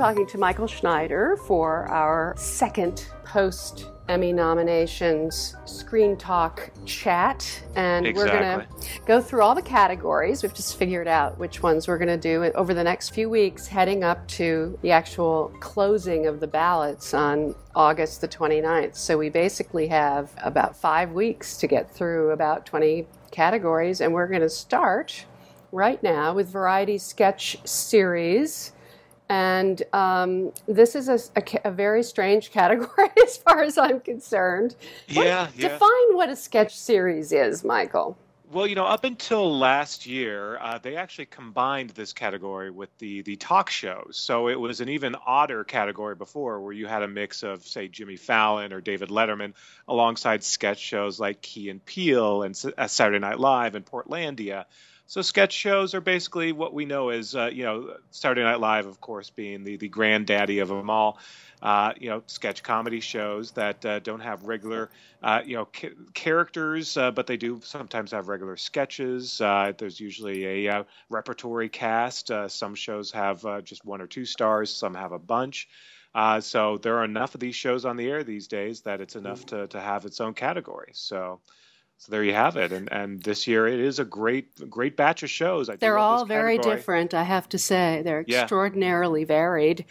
Talking to Michael Schneider for our second post Emmy nominations screen talk chat. And we're going to go through all the categories. We've just figured out which ones we're going to do over the next few weeks, heading up to the actual closing of the ballots on August the 29th. So we basically have about five weeks to get through about 20 categories. And we're going to start right now with Variety Sketch Series. And um, this is a, a, a, very strange category as far as I'm concerned. Yeah, what, yeah. Define what a sketch series is, Michael. Well, you know, up until last year, uh, they actually combined this category with the the talk shows. So it was an even odder category before, where you had a mix of, say, Jimmy Fallon or David Letterman, alongside sketch shows like Key and Peele and uh, Saturday Night Live and Portlandia. So sketch shows are basically what we know as, uh, you know, Saturday Night Live, of course, being the, the granddaddy of them all. Uh, you know, sketch comedy shows that uh, don't have regular, uh, you know, ca- characters, uh, but they do sometimes have regular sketches. Uh, there's usually a repertory cast. some shows have just one or two stars. Some have a bunch. so there are enough of these shows on the air these days that it's enough to, to have its own category. So so there you have it. And and this year it is a great great batch of shows. I They're all very different, I have to say. They're yeah. extraordinarily varied.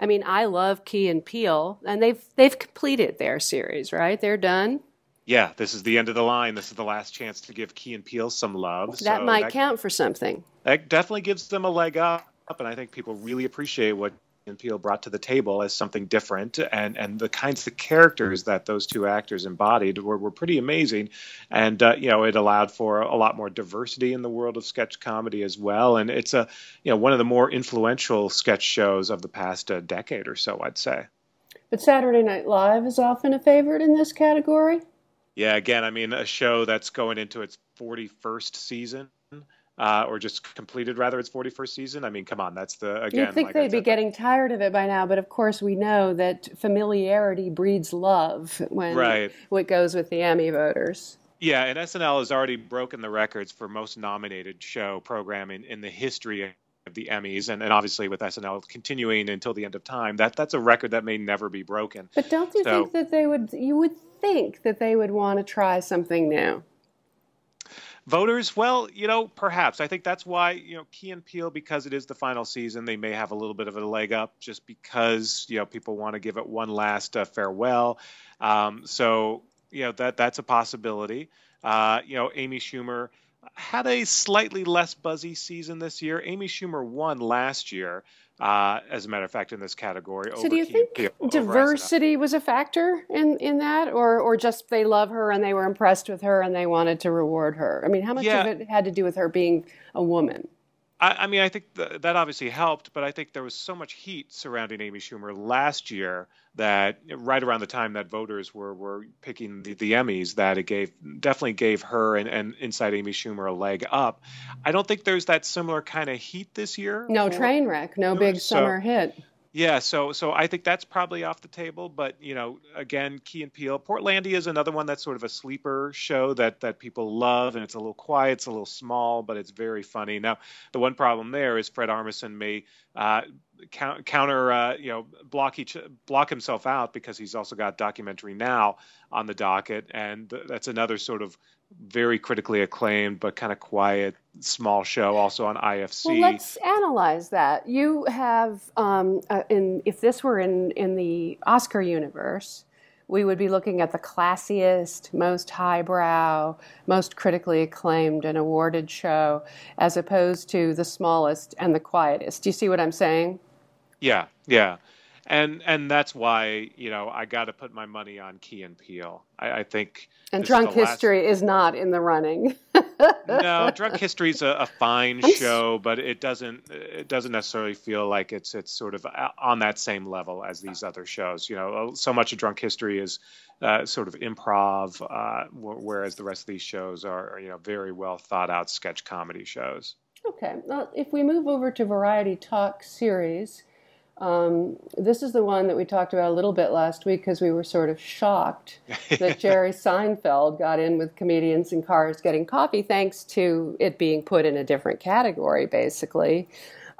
I mean, I love Key and Peele, and they've they've completed their series, right? They're done. Yeah, this is the end of the line. This is the last chance to give Key and Peele some love. That so might that, count for something. That definitely gives them a leg up, and I think people really appreciate what and Peele brought to the table as something different, and and the kinds of characters that those two actors embodied were, were pretty amazing, and uh, you know it allowed for a lot more diversity in the world of sketch comedy as well, and it's a you know one of the more influential sketch shows of the past uh, decade or so, I'd say. But Saturday Night Live is often a favorite in this category. Yeah, again, I mean a show that's going into its 41st season uh, or just completed rather its 41st season. I mean, come on, that's the again. You'd think like they'd be getting tired of it by now, but of course we know that familiarity breeds love when right. what goes with the Emmy voters. Yeah, and SNL has already broken the records for most nominated show programming in the history of the Emmys, and, and obviously with SNL continuing until the end of time, that that's a record that may never be broken. But don't you so, think that they would? You would think that they would want to try something new voters well you know perhaps. I think that's why you know key and peele because it is the final season they may have a little bit of a leg up just because you know people want to give it one last uh, farewell. Um, so you know that that's a possibility. Uh, you know amy schumer had a slightly less buzzy season this year amy schumer won last year uh, as a matter of fact, in this category. So, do you think diversity was a factor in, in that, or or just they love her and they were impressed with her and they wanted to reward her? I mean, how much yeah. of it had to do with her being a woman? I, I mean, I think th- that obviously helped, but I think there was so much heat surrounding Amy Schumer last year that right around the time that voters were, were picking the, the Emmys, that it gave definitely gave her and, and Inside Amy Schumer a leg up. I don't think there's that similar kind of heat this year. No train wreck, no big so, summer hit. Yeah, so so I think that's probably off the table. But you know, again, Key and Peele, Portlandia is another one that's sort of a sleeper show that that people love, and it's a little quiet, it's a little small, but it's very funny. Now, the one problem there is Fred Armisen may uh, counter, uh, you know, block each block himself out because he's also got documentary now on the docket, and that's another sort of very critically acclaimed but kind of quiet small show also on IFC. Well, let's analyze that. You have um, uh, in if this were in in the Oscar universe, we would be looking at the classiest, most highbrow, most critically acclaimed and awarded show as opposed to the smallest and the quietest. Do you see what I'm saying? Yeah, yeah. and and that's why you know I got to put my money on Key and Peele. I, I think. And Drunk is History last... is not in the running. no, Drunk History is a, a fine I'm show, but it doesn't it doesn't necessarily feel like it's it's sort of on that same level as these other shows. You know, so much of Drunk History is uh, sort of improv, uh, whereas the rest of these shows are you know very well thought out sketch comedy shows. Okay, well, if we move over to Variety Talk series. Um, this is the one that we talked about a little bit last week because we were sort of shocked that Jerry Seinfeld got in with comedians in cars getting coffee, thanks to it being put in a different category, basically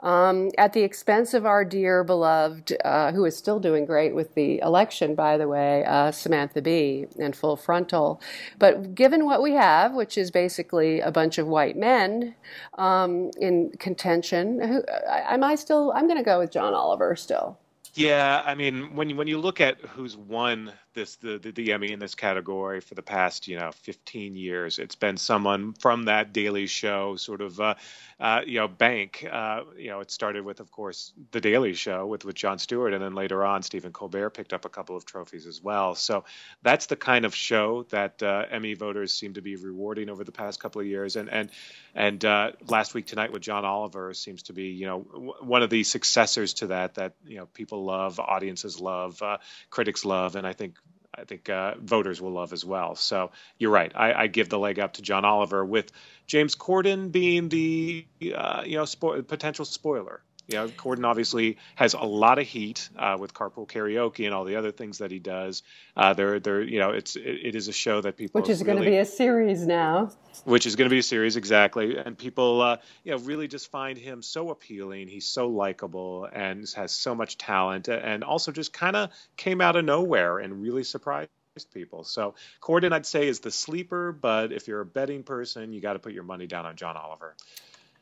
um, at the expense of our dear beloved, uh, who is still doing great with the election, by the way, uh, Samantha Bee and Full Frontal. But given what we have, which is basically a bunch of white men um, in contention, who, am I still? I'm going to go with John Oliver still. Yeah, I mean, when when you look at who's won this the, the, the Emmy in this category for the past you know 15 years, it's been someone from that Daily Show sort of uh, uh, you know bank. Uh, you know, it started with, of course, the Daily Show with with Jon Stewart, and then later on, Stephen Colbert picked up a couple of trophies as well. So that's the kind of show that uh, Emmy voters seem to be rewarding over the past couple of years, and and and uh, last week tonight with John Oliver seems to be you know w- one of the successors to that that you know people love, audiences love, uh, critics love, and I think I think uh, voters will love as well. So you're right. I, I, give the leg up to John Oliver with James Corden being the uh, you know spo- potential spoiler. Know, Corden obviously has a lot of heat uh, with Carpool Karaoke and all the other things that he does. Uh, they're, they're, you know, it's it, it is a show that people which is really, going to be a series now. Which is going to be a series exactly, and people, uh, you know, really just find him so appealing. He's so likable and has so much talent, and also just kind of came out of nowhere and really surprised people. So Corden, I'd say, is the sleeper, but if you're a betting person, you got to put your money down on John Oliver.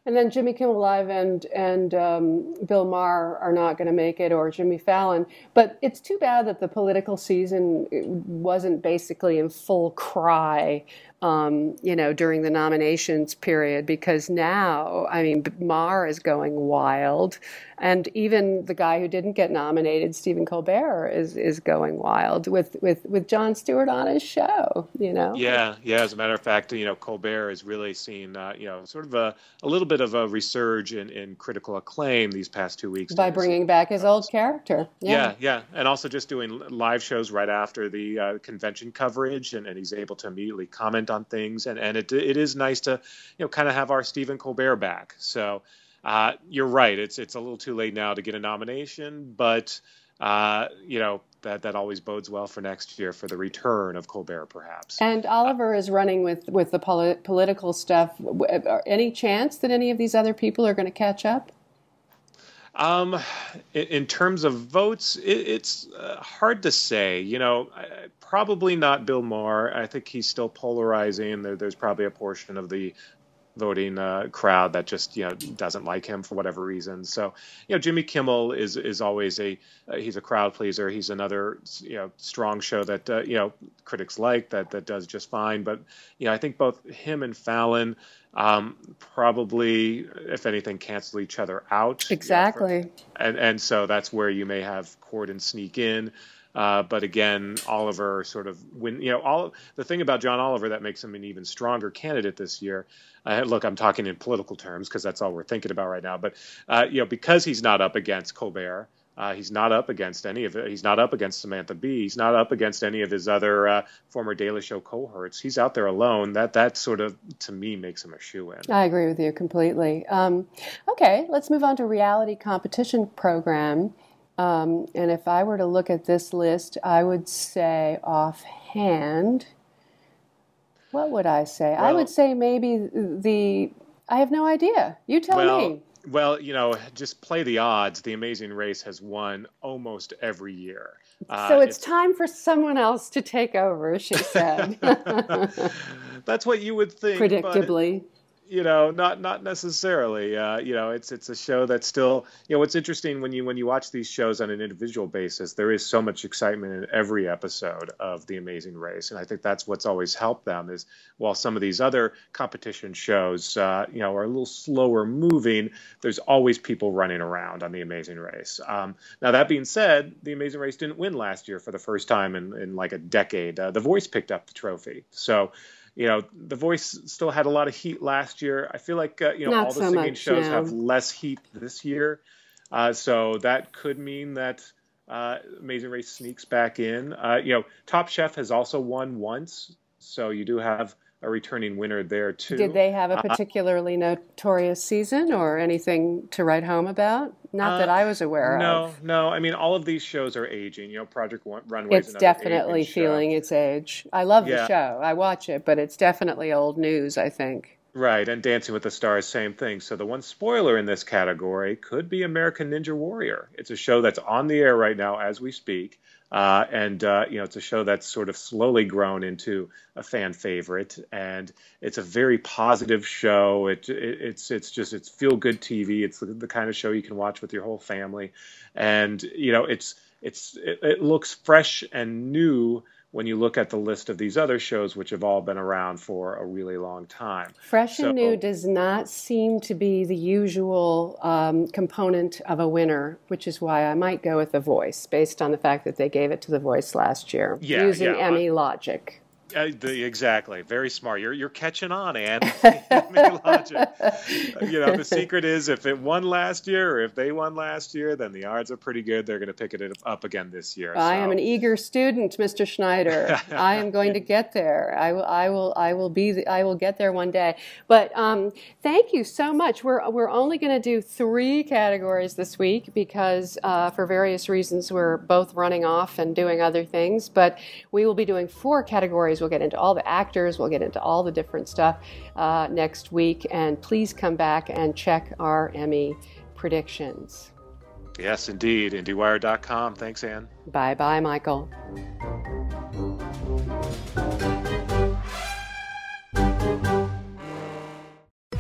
And then Jimmy Kimmel Live and and um, Bill Maher are not going to make it, or Jimmy Fallon. But it's too bad that the political season wasn't basically in full cry um, you know, during the nominations period because now, I mean, Maher is going wild, and even the guy who didn't get nominated, Stephen Colbert, is is going wild with with with Jon Stewart on his show. You know. Yeah, yeah. As a matter of fact, you know, Colbert has really seen, uh, you know, sort of a, a little bit of a resurge in, in critical acclaim these past two weeks by bringing back his old character. Yeah. yeah, yeah, and also just doing live shows right after the uh, convention coverage, and, and he's able to immediately comment on things, and and it it is nice to you know kind of have our Stephen Colbert back. So uh, you're right, it's it's a little too late now to get a nomination, but uh, you know that that always bodes well for next year for the return of Colbert, perhaps. And Oliver uh, is running with with the polit- political stuff. Any chance that any of these other people are going to catch up? Um, in, terms of votes, it, it's uh, hard to say. You know, probably not Bill Maher. I think he's still polarizing. There, there's probably a portion of the voting uh, crowd that just you know doesn't like him for whatever reason. So you know Jimmy Kimmel is is always a uh, he's a crowd pleaser. He's another you know strong show that uh, you know critics like that that does just fine. But you know I think both him and Fallon um, probably if anything cancel each other out. Exactly. You know, for, and and so that's where you may have Corden sneak in. Uh, but again, Oliver sort of when you know all the thing about John Oliver that makes him an even stronger candidate this year. Uh, look, I'm talking in political terms because that's all we're thinking about right now. But uh, you know, because he's not up against Colbert, uh, he's not up against any of it. He's not up against Samantha Bee. He's not up against any of his other uh, former Daily Show cohorts. He's out there alone. That that sort of to me makes him a shoo in. I agree with you completely. Um, okay, let's move on to reality competition program. Um, and if I were to look at this list, I would say offhand, what would I say? Well, I would say maybe the. I have no idea. You tell well, me. Well, you know, just play the odds. The Amazing Race has won almost every year. Uh, so it's, it's, time for someone else to take over, she said. That's what you would think. Predictably. You know, not not necessarily. Uh, you know, it's it's a show that's still. You know, what's interesting when you when you watch these shows on an individual basis, there is so much excitement in every episode of The Amazing Race, and I think that's what's always helped them. Is while some of these other competition shows, uh, you know, are a little slower moving, there's always people running around on The Amazing Race. Um, now that being said, The Amazing Race didn't win last year for the first time in in like a decade. Uh, the Voice picked up the trophy, so you know, The Voice still had a lot of heat last year. I feel like uh, you know Not all the so singing shows have less heat this year, uh, so that could mean that uh, Amazing Race sneaks back in. Uh, you know, Top Chef has also won once, so you do have a returning winner there too. Did they have a Uh, particularly notorious season or anything to write home about? Not that Uh, I was aware no, of. no. No. I mean, all of these shows are aging. You know, Project Runway. It's definitely feeling its age. I love the show. I watch it, but it's definitely old news, I think. Right, and Dancing with the Stars, same thing. So the one spoiler in this category could be American Ninja Warrior. It's a show that's on the air right now as we speak, uh, and uh, you know it's a show that's sort of slowly grown into a fan favorite, and it's a very positive show. It, it it's it's just it's feel good TV. It's the, the kind of show you can watch with your whole family, and you know it's it's it, it looks fresh and new when you look at the list of these other shows which have all been around for a really long time. Fresh So- and new does not seem to be the usual um, component of a winner, which is why I might go with The Voice, based on the fact that they gave it to The Voice last year, Yeah, using yeah, Emmy logic. Uh, the, exactly. Very smart. You're you're catching on, Anne. Logic. You know, the secret is if it won last year or if they won last year, then the odds are pretty good they're going to pick it up again this year. I am an eager student, Mr. Schneider. I am going to get there. I will. I will. I will be. The, I will get there one day. But um, thank you so much. We're we're only going to do three categories this week because uh, for various reasons we're both running off and doing other things. But we will be doing four categories. We'll get into all the actors. We'll get into all the different stuff uh, next week. And please come back and check our Emmy predictions. Yes, indeed. IndieWire.com. Thanks, Anne. Bye bye, Michael.